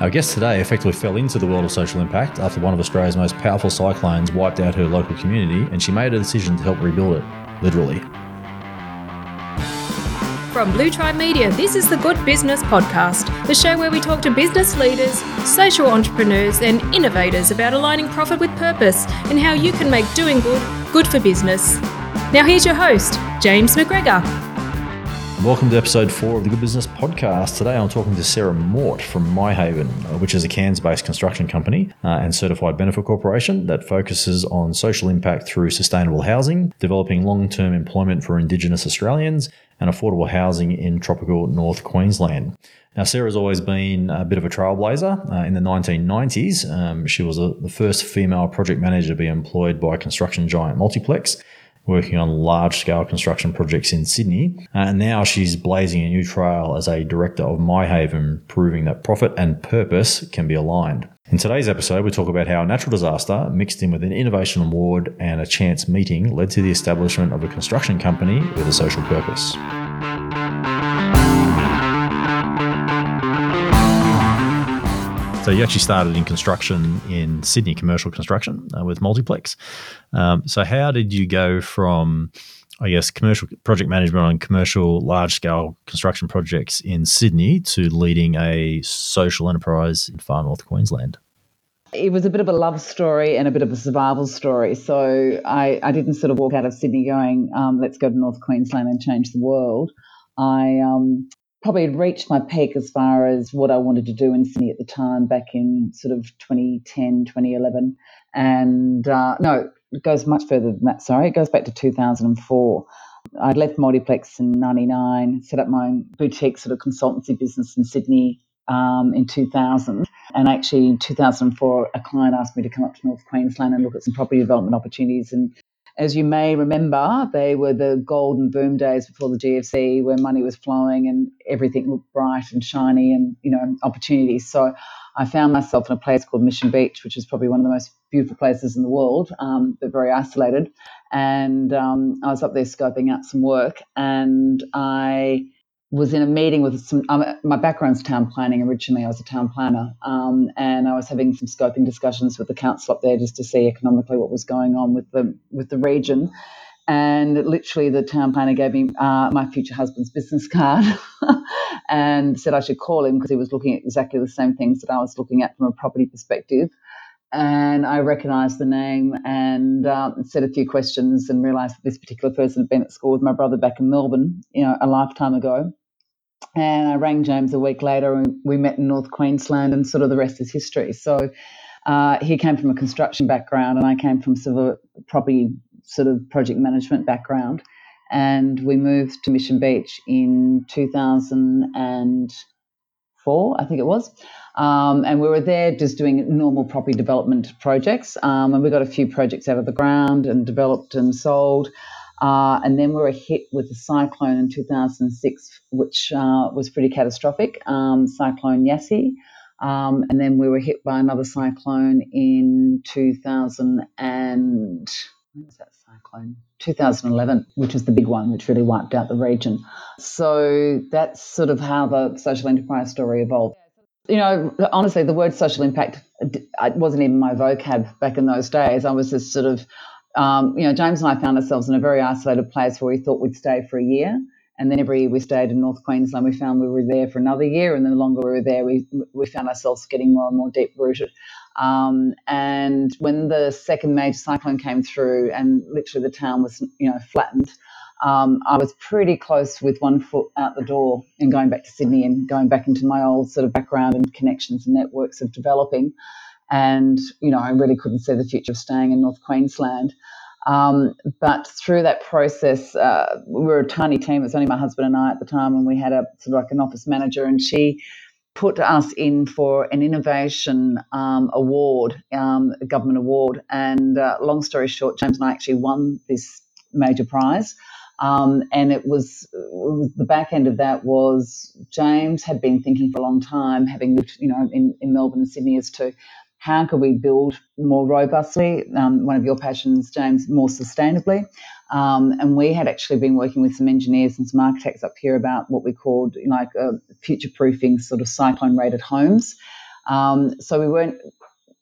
Our guest today effectively fell into the world of social impact after one of Australia's most powerful cyclones wiped out her local community, and she made a decision to help rebuild it, literally. From Blue Tribe Media, this is the Good Business Podcast, the show where we talk to business leaders, social entrepreneurs, and innovators about aligning profit with purpose and how you can make doing good good for business. Now, here's your host, James McGregor. Welcome to episode four of the Good Business Podcast. Today I'm talking to Sarah Mort from MiHaven, uh, which is a Cairns based construction company uh, and certified benefit corporation that focuses on social impact through sustainable housing, developing long term employment for Indigenous Australians, and affordable housing in tropical North Queensland. Now, Sarah's always been a bit of a trailblazer. Uh, in the 1990s, um, she was a, the first female project manager to be employed by construction giant Multiplex working on large scale construction projects in Sydney. Uh, and now she's blazing a new trail as a director of MiHaven, proving that profit and purpose can be aligned. In today's episode, we talk about how a natural disaster mixed in with an innovation award and a chance meeting led to the establishment of a construction company with a social purpose. So you actually started in construction in Sydney, commercial construction uh, with Multiplex. Um, so how did you go from, I guess, commercial project management on commercial large scale construction projects in Sydney to leading a social enterprise in far north Queensland? It was a bit of a love story and a bit of a survival story. So I, I didn't sort of walk out of Sydney going, um, let's go to North Queensland and change the world. I um, probably reached my peak as far as what I wanted to do in Sydney at the time back in sort of 2010, 2011. And uh, no, it goes much further than that. Sorry, it goes back to 2004. I'd left Multiplex in 99, set up my own boutique sort of consultancy business in Sydney um, in 2000. And actually, in 2004, a client asked me to come up to North Queensland and look at some property development opportunities. And as you may remember, they were the golden boom days before the GFC where money was flowing and everything looked bright and shiny and, you know, opportunities. So I found myself in a place called Mission Beach, which is probably one of the most beautiful places in the world, um, but very isolated. And um, I was up there scoping out some work and I was in a meeting with some. Um, my background's town planning. Originally, I was a town planner, um, and I was having some scoping discussions with the council up there just to see economically what was going on with the with the region. And literally, the town planner gave me uh, my future husband's business card and said I should call him because he was looking at exactly the same things that I was looking at from a property perspective and I recognised the name and um, said a few questions and realised that this particular person had been at school with my brother back in Melbourne, you know, a lifetime ago. And I rang James a week later and we met in North Queensland and sort of the rest is history. So uh, he came from a construction background and I came from sort of a property sort of project management background. And we moved to Mission Beach in 2004, I think it was. Um, and we were there just doing normal property development projects. Um, and we got a few projects out of the ground and developed and sold. Uh, and then we were hit with a cyclone in 2006, which uh, was pretty catastrophic, um, Cyclone Yasi. Um, and then we were hit by another cyclone in 2000 and when was that cyclone? 2011, which was the big one, which really wiped out the region. So that's sort of how the social enterprise story evolved. You know, honestly, the word social impact it wasn't even my vocab back in those days. I was just sort of um, you know, James and I found ourselves in a very isolated place where we thought we'd stay for a year. And then every year we stayed in North Queensland, we found we were there for another year. And the longer we were there, we, we found ourselves getting more and more deep rooted. Um, and when the second major cyclone came through and literally the town was, you know, flattened, um, I was pretty close with one foot out the door and going back to Sydney and going back into my old sort of background and connections and networks of developing. And, you know, I really couldn't see the future of staying in North Queensland. Um, but through that process, uh, we were a tiny team. It was only my husband and I at the time, and we had a sort of like an office manager, and she put us in for an innovation um, award, um, a government award. And uh, long story short, James and I actually won this major prize. Um, and it was, it was, the back end of that was James had been thinking for a long time, having lived, you know, in, in Melbourne and Sydney, as to how can we build more robustly? Um, one of your passions, James, more sustainably. Um, and we had actually been working with some engineers and some architects up here about what we called you like uh, future proofing sort of cyclone rated homes. Um, so we weren't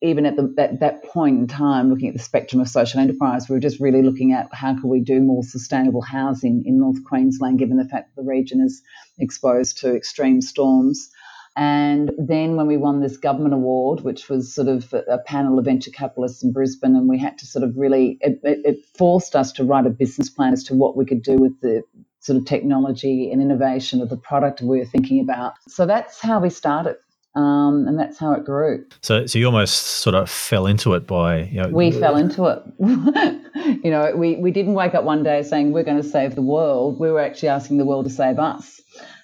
even at the, that, that point in time looking at the spectrum of social enterprise. We were just really looking at how can we do more sustainable housing in North Queensland, given the fact that the region is exposed to extreme storms. And then when we won this government award, which was sort of a panel of venture capitalists in Brisbane, and we had to sort of really, it, it, forced us to write a business plan as to what we could do with the sort of technology and innovation of the product we were thinking about. So that's how we started. Um, and that's how it grew. So, so you almost sort of fell into it by you know. We fell into it. you know, we we didn't wake up one day saying we're going to save the world. We were actually asking the world to save us,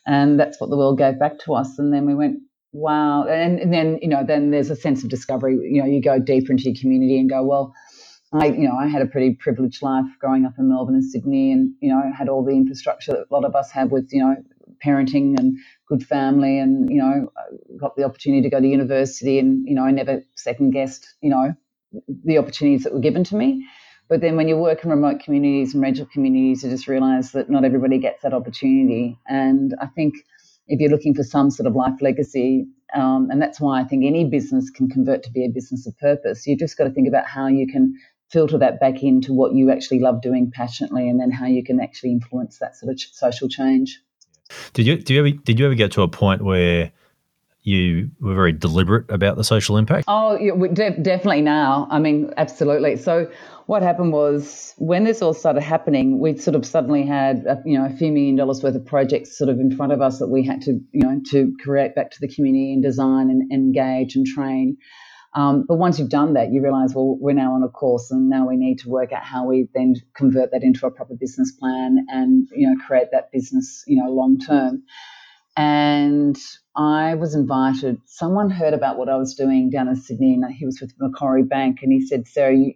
and that's what the world gave back to us. And then we went, wow. And, and then you know, then there's a sense of discovery. You know, you go deeper into your community and go, well, I, you know, I had a pretty privileged life growing up in Melbourne and Sydney, and you know, had all the infrastructure that a lot of us have with, you know, parenting and good family, and you know, got the opportunity to go to university, and you know, I never second guessed, you know, the opportunities that were given to me. But then when you work in remote communities and regional communities, you just realise that not everybody gets that opportunity, and I think if you're looking for some sort of life legacy, um, and that's why I think any business can convert to be a business of purpose. You've just got to think about how you can filter that back into what you actually love doing passionately, and then how you can actually influence that sort of social change. Did you do you ever did you ever get to a point where you were very deliberate about the social impact? Oh, yeah, de- definitely now. I mean, absolutely. So what happened was when this all started happening, we sort of suddenly had a, you know a few million dollars worth of projects sort of in front of us that we had to you know to create back to the community and design and engage and train. Um, but once you've done that, you realize, well, we're now on a course, and now we need to work out how we then convert that into a proper business plan and you know create that business you know long term. And I was invited. Someone heard about what I was doing down in Sydney, and he was with Macquarie Bank, and he said, "Sarah, you,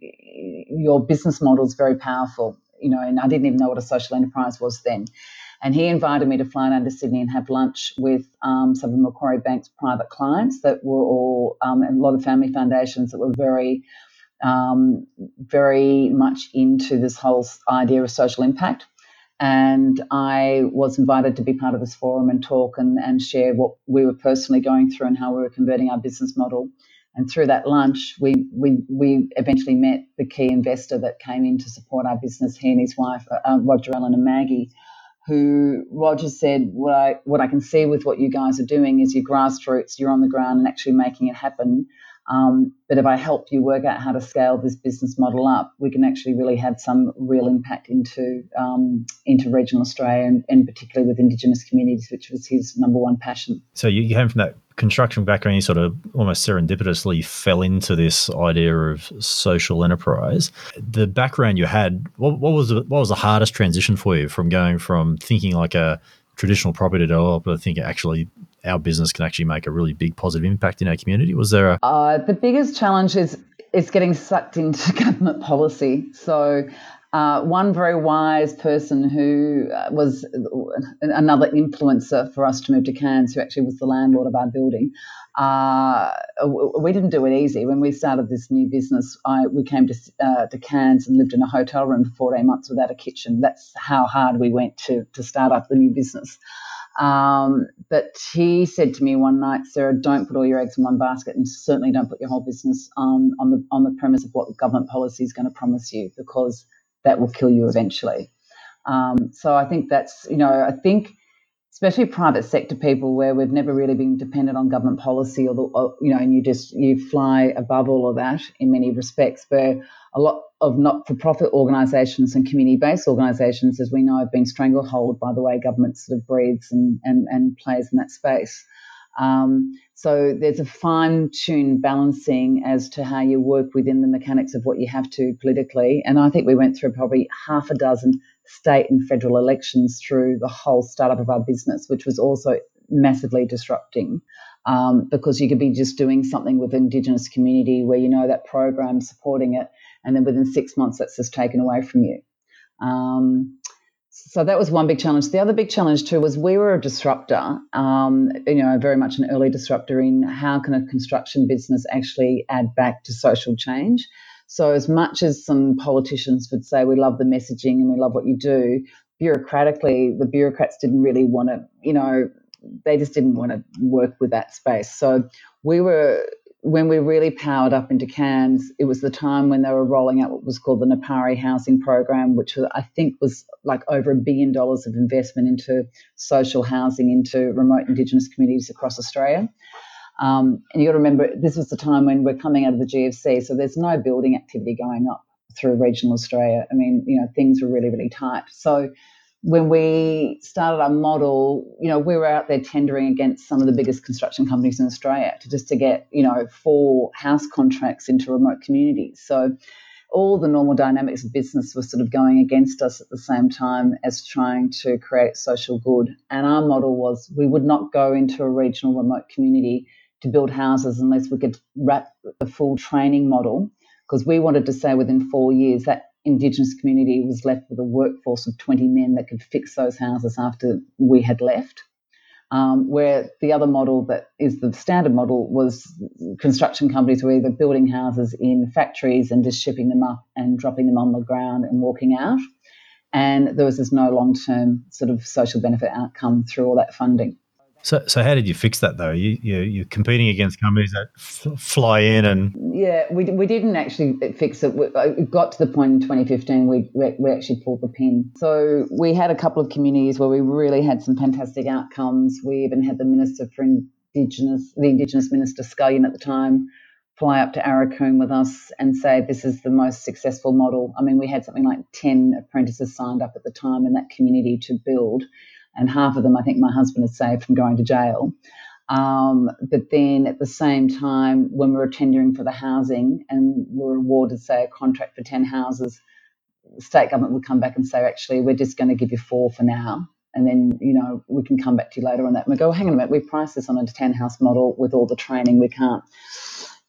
your business model is very powerful." You know, and I didn't even know what a social enterprise was then. And he invited me to fly down to Sydney and have lunch with um, some of Macquarie Bank's private clients that were all, um, and a lot of family foundations that were very, um, very much into this whole idea of social impact. And I was invited to be part of this forum and talk and, and share what we were personally going through and how we were converting our business model. And through that lunch, we, we, we eventually met the key investor that came in to support our business, he and his wife, uh, Roger Allen and Maggie who Roger said, what I, what I can see with what you guys are doing is your grassroots, you're on the ground and actually making it happen. Um, but if I help you work out how to scale this business model up, we can actually really have some real impact into um, into regional Australia and, and, particularly with Indigenous communities, which was his number one passion. So you came from that construction background, you sort of almost serendipitously fell into this idea of social enterprise. The background you had, what, what was the, what was the hardest transition for you from going from thinking like a traditional property developer to thinking actually our business can actually make a really big positive impact in our community? Was there a uh, the biggest challenge is is getting sucked into government policy. So. Uh, one very wise person who uh, was another influencer for us to move to Cairns, who actually was the landlord of our building. Uh, we didn't do it easy. When we started this new business, I, we came to, uh, to Cairns and lived in a hotel room for 14 months without a kitchen. That's how hard we went to, to start up the new business. Um, but he said to me one night, Sarah, don't put all your eggs in one basket, and certainly don't put your whole business on on the on the premise of what government policy is going to promise you, because that will kill you eventually. Um, so I think that's you know I think especially private sector people where we've never really been dependent on government policy or, the, or you know and you just you fly above all of that in many respects where a lot of not-for-profit organisations and community-based organisations as we know have been stranglehold by the way government sort of breathes and, and, and plays in that space. Um, so there's a fine-tuned balancing as to how you work within the mechanics of what you have to politically and i think we went through probably half a dozen state and federal elections through the whole startup of our business, which was also massively disrupting. Um, because you could be just doing something with Indigenous community where you know that program supporting it, and then within six months that's just taken away from you. Um, so that was one big challenge. The other big challenge too was we were a disruptor, um, you know, very much an early disruptor in how can a construction business actually add back to social change. So, as much as some politicians would say, we love the messaging and we love what you do, bureaucratically, the bureaucrats didn't really want to, you know, they just didn't want to work with that space. So, we were when we really powered up into Cairns, it was the time when they were rolling out what was called the NPARIH housing program, which I think was like over a billion dollars of investment into social housing into remote Indigenous communities across Australia. Um, and you got to remember, this was the time when we're coming out of the GFC, so there's no building activity going up through regional Australia. I mean, you know, things were really, really tight. So when we started our model, you know, we were out there tendering against some of the biggest construction companies in Australia to just to get, you know, four house contracts into remote communities. So all the normal dynamics of business were sort of going against us at the same time as trying to create social good. And our model was we would not go into a regional remote community to build houses unless we could wrap the full training model because we wanted to say within four years that Indigenous community was left with a workforce of 20 men that could fix those houses after we had left. Um, where the other model that is the standard model was construction companies were either building houses in factories and just shipping them up and dropping them on the ground and walking out. And there was this no long term sort of social benefit outcome through all that funding. So, so how did you fix that though? You, you you're competing against companies that f- fly in and yeah, we, we didn't actually fix it. We, uh, it got to the point in 2015 we, we actually pulled the pin. So we had a couple of communities where we really had some fantastic outcomes. We even had the minister for Indigenous, the Indigenous minister Scullion at the time, fly up to Aurukun with us and say this is the most successful model. I mean, we had something like 10 apprentices signed up at the time in that community to build and half of them I think my husband has saved from going to jail. Um, but then at the same time, when we were tendering for the housing and we were awarded, say, a contract for 10 houses, the state government would come back and say, actually, we're just going to give you four for now. And then, you know, we can come back to you later on that. And we go, hang on a minute, we priced this on a 10 house model with all the training. We can't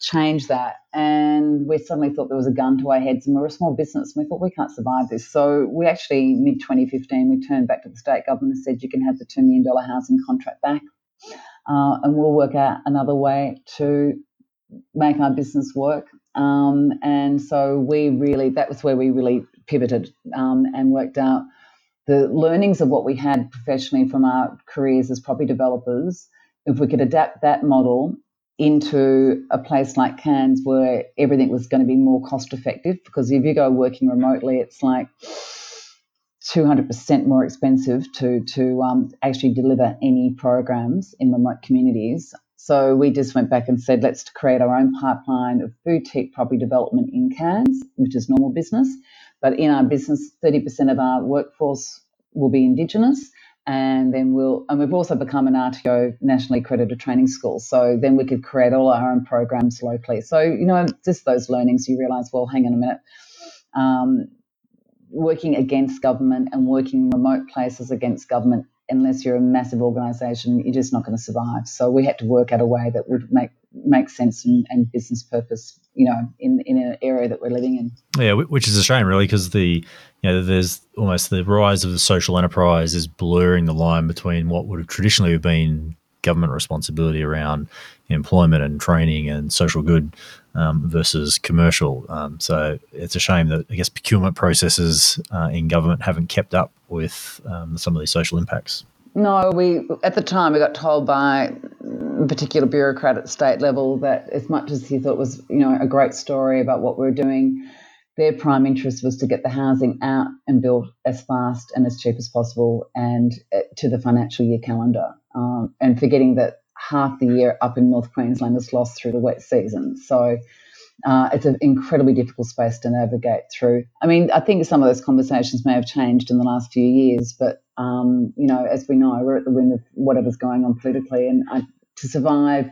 change that. And we suddenly thought there was a gun to our heads, and we we're a small business. And we thought we can't survive this. So we actually, mid 2015, we turned back to the state government and said, you can have the $2 million housing contract back. Uh, and we'll work out another way to make our business work. Um, and so we really, that was where we really pivoted um, and worked out the learnings of what we had professionally from our careers as property developers. If we could adapt that model into a place like Cairns where everything was going to be more cost effective because if you go working remotely, it's like 200% more expensive to, to um, actually deliver any programs in remote communities. So we just went back and said, let's create our own pipeline of boutique property development in Cairns, which is normal business. But in our business, 30% of our workforce will be Indigenous and then we'll and we've also become an RTO nationally accredited training school. So then we could create all our own programs locally. So you know, just those learnings, you realise, well, hang on a minute. Um, working against government and working remote places against government, unless you're a massive organisation, you're just not going to survive. So we had to work out a way that would make make sense and, and business purpose, you know, in in an area that we're living in. Yeah, which is a shame, really, because the you know there's almost the rise of the social enterprise is blurring the line between what would have traditionally been government responsibility around employment and training and social good um, versus commercial. Um, so it's a shame that I guess procurement processes uh, in government haven't kept up with um, some of these social impacts. No, we at the time we got told by a particular bureaucrat at state level that as much as he thought was you know a great story about what we were doing, their prime interest was to get the housing out and built as fast and as cheap as possible and uh, to the financial year calendar, um, and forgetting that half the year up in North Queensland is lost through the wet season. So uh, it's an incredibly difficult space to navigate through. I mean, I think some of those conversations may have changed in the last few years, but um, you know, as we know, we're at the whim of whatever's going on politically, and uh, to survive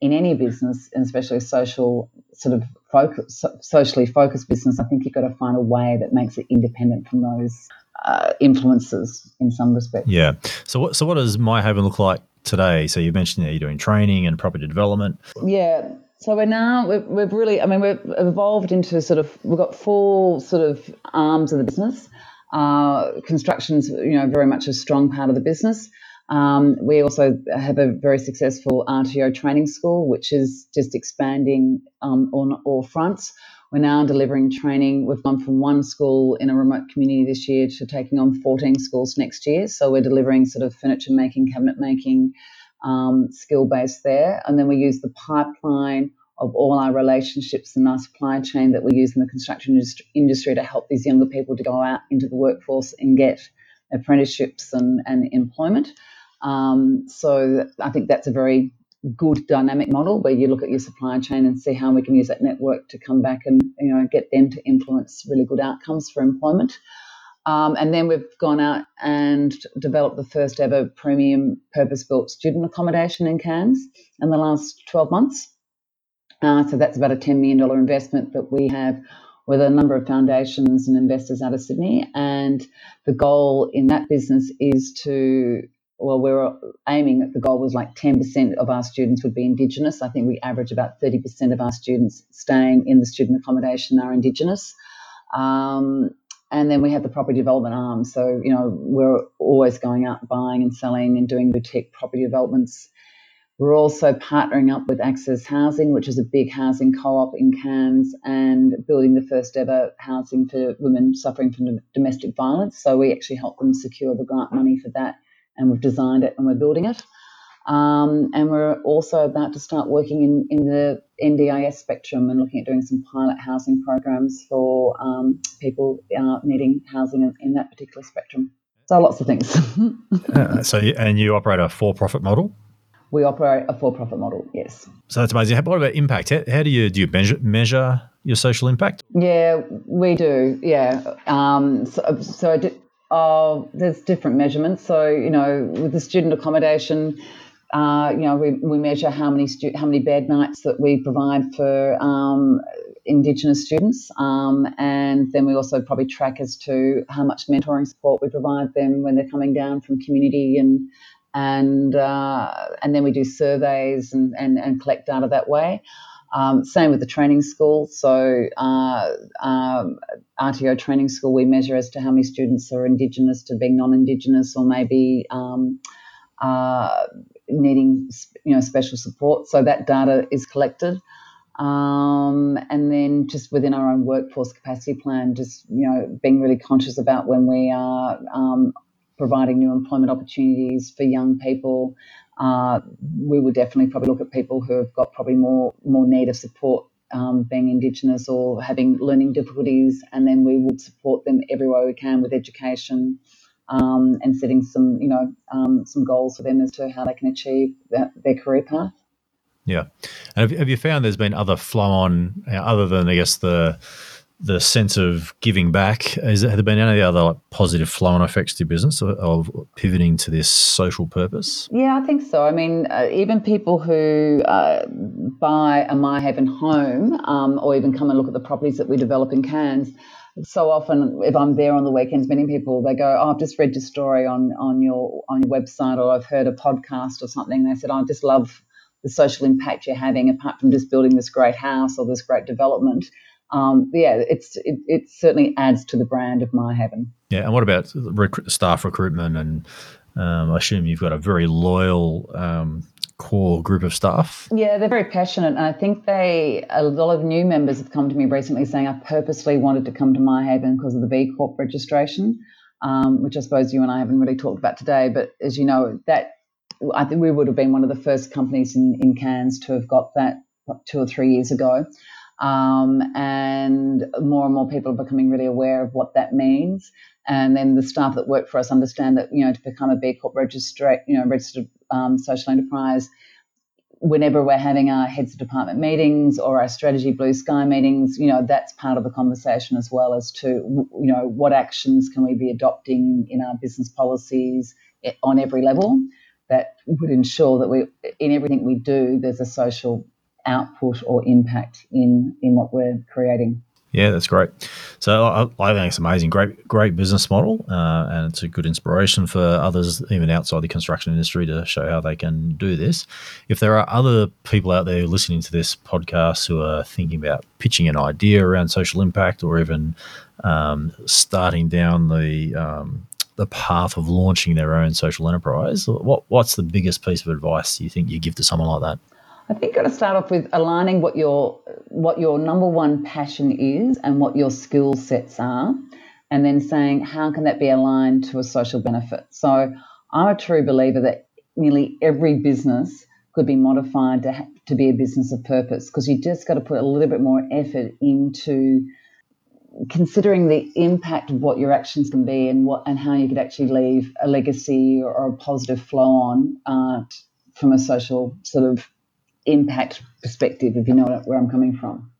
in any business, and especially a social sort of focus, socially focused business, I think you've got to find a way that makes it independent from those uh, influences in some respect. Yeah. So what so what does MiHaven look like today? So you mentioned that you're doing training and property development. Yeah. So we're now we've, we've really I mean we've evolved into sort of we've got four sort of arms of the business. Construction's you know very much a strong part of the business. Um, we also have a very successful RTO training school, which is just expanding um, on all fronts. We're now delivering training. We've gone from one school in a remote community this year to taking on 14 schools next year. So we're delivering sort of furniture making, cabinet making, um, skill base there. And then we use the pipeline of all our relationships and our supply chain that we use in the construction industry to help these younger people to go out into the workforce and get apprenticeships and, and employment. Um, so I think that's a very good dynamic model where you look at your supply chain and see how we can use that network to come back and you know get them to influence really good outcomes for employment. Um, and then we've gone out and developed the first ever premium purpose built student accommodation in Cairns in the last 12 months. Uh, so that's about a $10 million investment that we have with a number of foundations and investors out of Sydney. And the goal in that business is to, well, we're aiming at the goal was like 10% of our students would be Indigenous. I think we average about 30% of our students staying in the student accommodation are Indigenous. Um, and then we have the property development arm. So, you know, we're always going out buying and selling and doing boutique property developments we're also partnering up with Access Housing, which is a big housing co op in Cairns, and building the first ever housing for women suffering from domestic violence. So we actually help them secure the grant money for that, and we've designed it and we're building it. Um, and we're also about to start working in, in the NDIS spectrum and looking at doing some pilot housing programs for um, people uh, needing housing in, in, that particular spectrum. So lots of things. uh, so, and you operate a for-profit model? We operate a for-profit model. Yes. So that's amazing. What about impact? How, how do you do you measure measure your social impact? Yeah, we do. Yeah. Um, so, so did, oh, there's different measurements. So you know, with the student accommodation. Uh, you know, we, we measure how many stu- how many bed nights that we provide for um, Indigenous students, um, and then we also probably track as to how much mentoring support we provide them when they're coming down from community and and uh, and then we do surveys and, and, and collect data that way. Um, same with the training school. So uh, um, RTO training school, we measure as to how many students are Indigenous to being non-Indigenous or maybe um, uh, needing you know special support. So that data is collected. Um, and then just within our own workforce capacity plan, just you know being really conscious about when we are um, providing new employment opportunities for young people. Uh, we will definitely probably look at people who have got probably more more need of support um, being Indigenous or having learning difficulties, and then we would support them everywhere we can with education um, and setting some you know um, some goals for them as to how they can achieve that, their career path. Yeah, and have, have you found there's been other flow on other than I guess the the sense of giving back? Is there, have there been any other like, positive flow on effects to your business of, of, pivoting to this social purpose? Yeah, I think so. I mean, uh, even people who uh, buy a MiHaven home um, or even come and look at the properties that we develop in Cairns, so often if I'm there on the weekends, many people they go, "Oh, I've just read your story on on your on your website, or I've heard a podcast or something." They said, "I just love." The social impact you're having, apart from just building this great house or this great development, um, yeah, it's it, it, certainly adds to the brand of MiHaven. Yeah, and what about rec- staff recruitment? And um, I assume you've got a very loyal um, core group of staff. Yeah, they're very passionate, and I think they a lot of new members have come to me recently saying I purposely wanted to come to MiHaven because of the B Corp registration, um, which I suppose you and I haven't really talked about today. But as you know, that I think we would have been one of the first companies in, in Cairns to have got that two or three years ago. Um, and more and more people are becoming really aware of what that means. And then the staff that work for us understand that you know to become a B Corp registered, you know, registered um, social enterprise, whenever we're having our heads of department meetings or our strategy blue sky meetings, you know, that's part of the conversation as well as to you know what actions can we be adopting in our business policies eh, on every level that would ensure that we in everything we do there's a social output or impact in in what we're creating. Yeah, that's great. So I, I think it's amazing. Great, great business model, uh, and it's a good inspiration for others, even outside the construction industry, to show how they can do this. If there are other people out there listening to this podcast who are thinking about pitching an idea around social impact, or even um, starting down the um, the path of launching their own social enterprise, what what's the biggest piece of advice you think you give to someone like that? I think you've got to start off with aligning what your what your number one passion is and what your skill sets are, and then saying how can that be aligned to a social benefit. So I'm a true believer that nearly every business could be modified to, to be a business of purpose because you just got to put a little bit more effort into considering the impact of what your actions can be and what and how you could actually leave a legacy or, or a positive flow on uh, from a social sort of impact perspective, if you know where I'm coming from.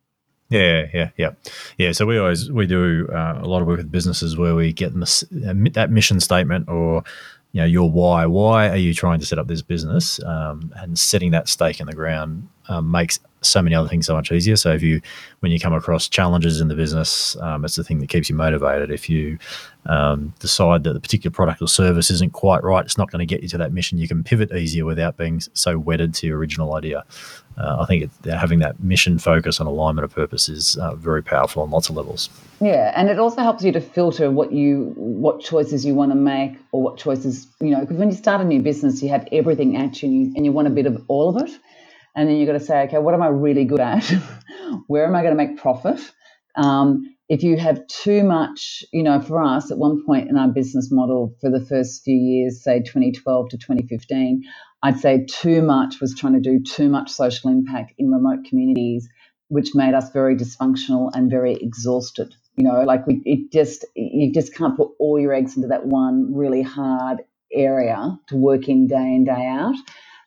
Yeah, yeah, yeah, yeah. So we always we do uh, a lot of work with businesses where we get this, that mission statement or you know your why. Why are you trying to set up this business? Um, and setting that stake in the ground um, makes so many other things so much easier. So if you, when you come across challenges in the business, um, it's the thing that keeps you motivated. If you um, decide that the particular product or service isn't quite right, it's not going to get you to that mission. You can pivot easier without being so wedded to your original idea. Uh, I think it, having that mission focus and alignment of purpose is uh, very powerful on lots of levels. Yeah, and it also helps you to filter what you what choices you want to make or what choices you know because when you start a new business, you have everything at you and you want a bit of all of it. And then you've got to say, okay, what am I really good at? Where am I going to make profit? Um, if you have too much, you know, for us at one point in our business model for the first few years, say 2012 to 2015, I'd say too much was trying to do too much social impact in remote communities, which made us very dysfunctional and very exhausted. You know, like we, it just, you just can't put all your eggs into that one really hard area to work in day in, day out.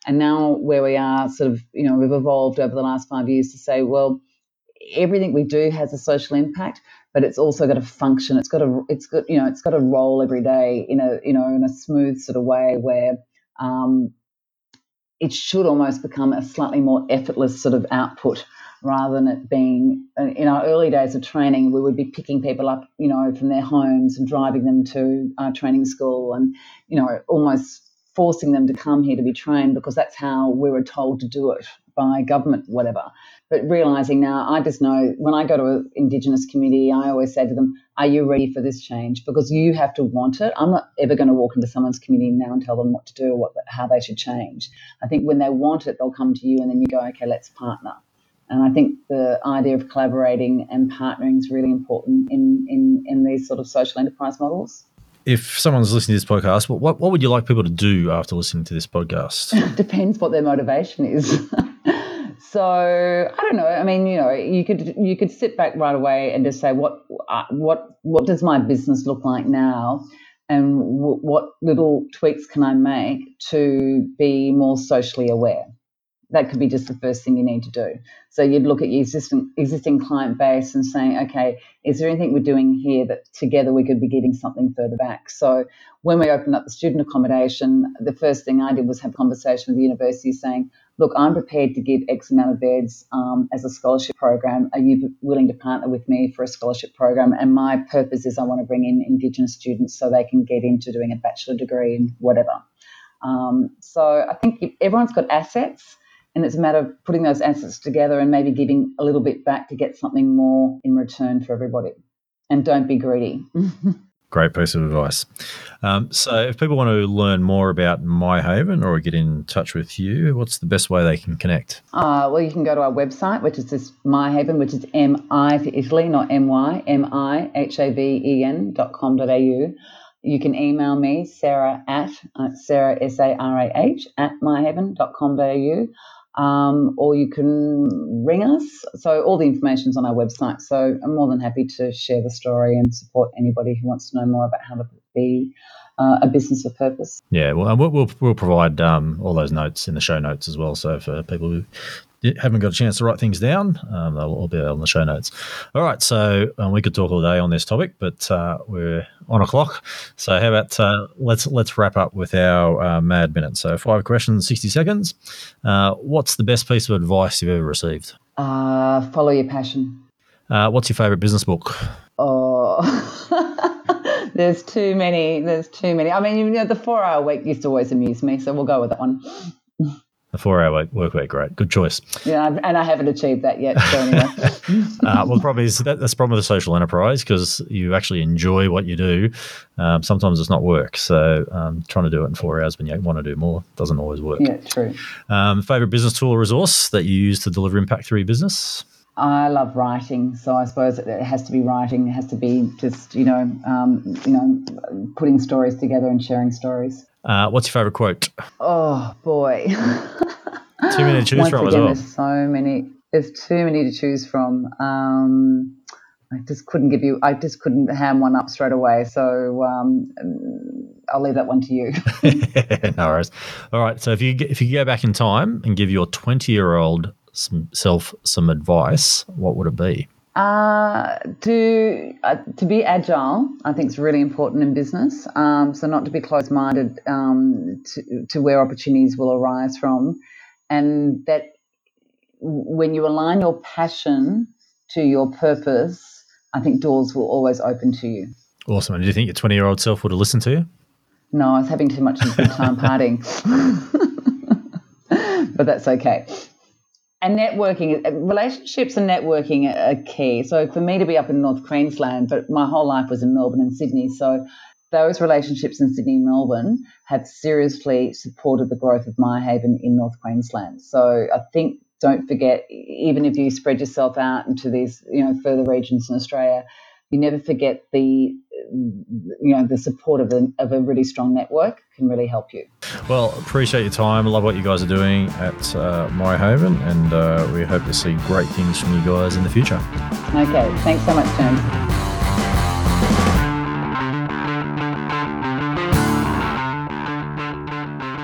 And now where we are, sort of, you know, we've evolved over the last five years to say, well, everything we do has a social impact, but it's also got to function. It's got to, it's got, you know, it's got to roll every day in a, you know, in a smooth sort of way where um, it should almost become a slightly more effortless sort of output rather than it being uh, in our early days of training we would be picking people up you know from their homes and driving them to our training school and you know almost forcing them to come here to be trained because that's how we were told to do it by government, whatever. But realizing now, I just know when I go to an Indigenous community, I always say to them, Are you ready for this change? Because you have to want it. I'm not ever going to walk into someone's community now and tell them what to do or what, how they should change. I think when they want it, they'll come to you and then you go, Okay, let's partner. And I think the idea of collaborating and partnering is really important in, in, in these sort of social enterprise models if someone's listening to this podcast, what, what would you like people to do after listening to this podcast? Depends what their motivation is. so I don't know. I mean, you know, you could you could sit back right away and just say, what uh, what what does my business look like now, and w- what little tweaks can I make to be more socially aware? That could be just the first thing you need to do. So you'd look at your existing existing client base and saying, okay, is there anything we're doing here that together we could be getting something further back? So when we opened up the student accommodation, the first thing I did was have a conversation with the university saying, look, I'm prepared to give X amount of beds um, as a scholarship program. Are you willing to partner with me for a scholarship program? And my purpose is I want to bring in Indigenous students so they can get into doing a bachelor degree in whatever. Um, so I think everyone's got assets and it's a matter of putting those assets together and maybe giving a little bit back to get something more in return for everybody. And don't be greedy. Great piece of advice. Um, so, if people want to learn more about MiHaven or get in touch with you, what's the best way they can connect? Uh, well, you can go to our website, which is just MiHaven, which is M I for Italy, not M Y, M I H A V E N dot com dot au. You can email me, Sarah at uh, Sarah S A R A H at mihaven.com.au um, or you can ring us. So all the information's on our website. So I'm more than happy to share the story and support anybody who wants to know more about how to be uh, a business of purpose. Yeah, well, we'll, we'll, we'll provide um, all those notes in the show notes as well. So for people who haven't got a chance to write things down, um, they'll all be on the show notes. All right, so um, we could talk all day on this topic, but uh, we're on a clock. So how about uh, let's let's wrap up with our uh, mad minute. So five questions, sixty seconds. Uh, what's the best piece of advice you've ever received? Uh, follow your passion. Uh, what's your favourite business book? Oh, there's too many. There's too many. I mean, you know, the four-hour week used to always amuse me, so we'll go with that one. A four-hour work week, great, good choice. Yeah, and I haven't achieved that yet. So anyway. uh, well, probably is, that, that's the problem with a social enterprise because you actually enjoy what you do. Um, sometimes it's not work, so um, trying to do it in four hours when you want to do more doesn't always work. Yeah, true. Um, favorite business tool or resource that you use to deliver impact through your business? I love writing, so I suppose it has to be writing. It has to be just you know, um, you know, putting stories together and sharing stories. Uh, what's your favorite quote? Oh boy. Too many to choose Once from as again, well. there's so many. There's too many to choose from. Um, I just couldn't give you. I just couldn't ham one up straight away. So um, I'll leave that one to you. no worries. All right. So if you if you go back in time and give your 20 year old some self some advice, what would it be? Uh, to uh, to be agile, I think is really important in business. Um, so not to be closed-minded um, to to where opportunities will arise from, and that when you align your passion to your purpose, I think doors will always open to you. Awesome. And do you think your 20 year old self would have listened to you? No, I was having too much of time partying, but that's okay. And networking, uh, relationships and networking are key. So for me to be up in North Queensland, but my whole life was in Melbourne and Sydney. So those relationships in Sydney and Melbourne have seriously supported the growth of MiHaven in North Queensland. So I think don't forget, even if you spread yourself out into these, you know, further regions in Australia, you never forget the you know the support of a, of a really strong network can really help you. Well appreciate your time. Love what you guys are doing at uh, Haven, and uh, we hope to see great things from you guys in the future. Okay thanks so much james.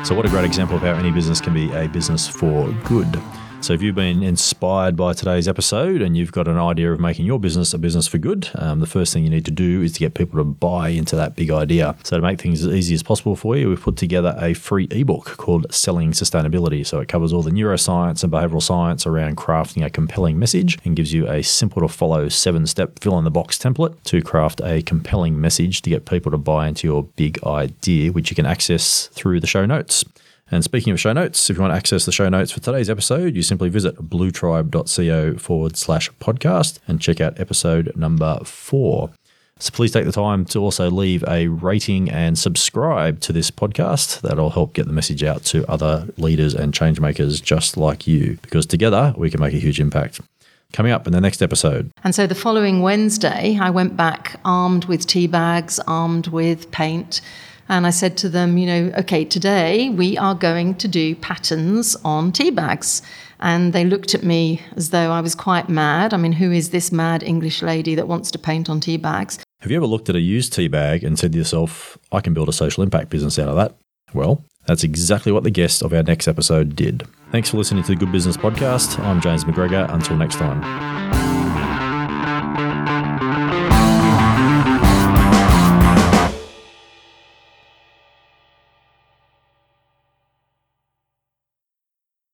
So what a great example of how any business can be a business for good so, if you've been inspired by today's episode and you've got an idea of making your business a business for good, um, the first thing you need to do is to get people to buy into that big idea. So, to make things as easy as possible for you, we've put together a free ebook called Selling Sustainability. So, it covers all the neuroscience and behavioral science around crafting a compelling message and gives you a simple to follow seven step fill in the box template to craft a compelling message to get people to buy into your big idea, which you can access through the show notes. And speaking of show notes, if you want to access the show notes for today's episode, you simply visit bluetribe.co forward slash podcast and check out episode number four. So please take the time to also leave a rating and subscribe to this podcast. That'll help get the message out to other leaders and change makers just like you, because together we can make a huge impact. Coming up in the next episode. And so the following Wednesday, I went back armed with tea bags, armed with paint and I said to them, you know, okay, today we are going to do patterns on tea bags. And they looked at me as though I was quite mad. I mean, who is this mad English lady that wants to paint on tea bags? Have you ever looked at a used tea bag and said to yourself, I can build a social impact business out of that? Well, that's exactly what the guest of our next episode did. Thanks for listening to the Good Business Podcast. I'm James McGregor. Until next time.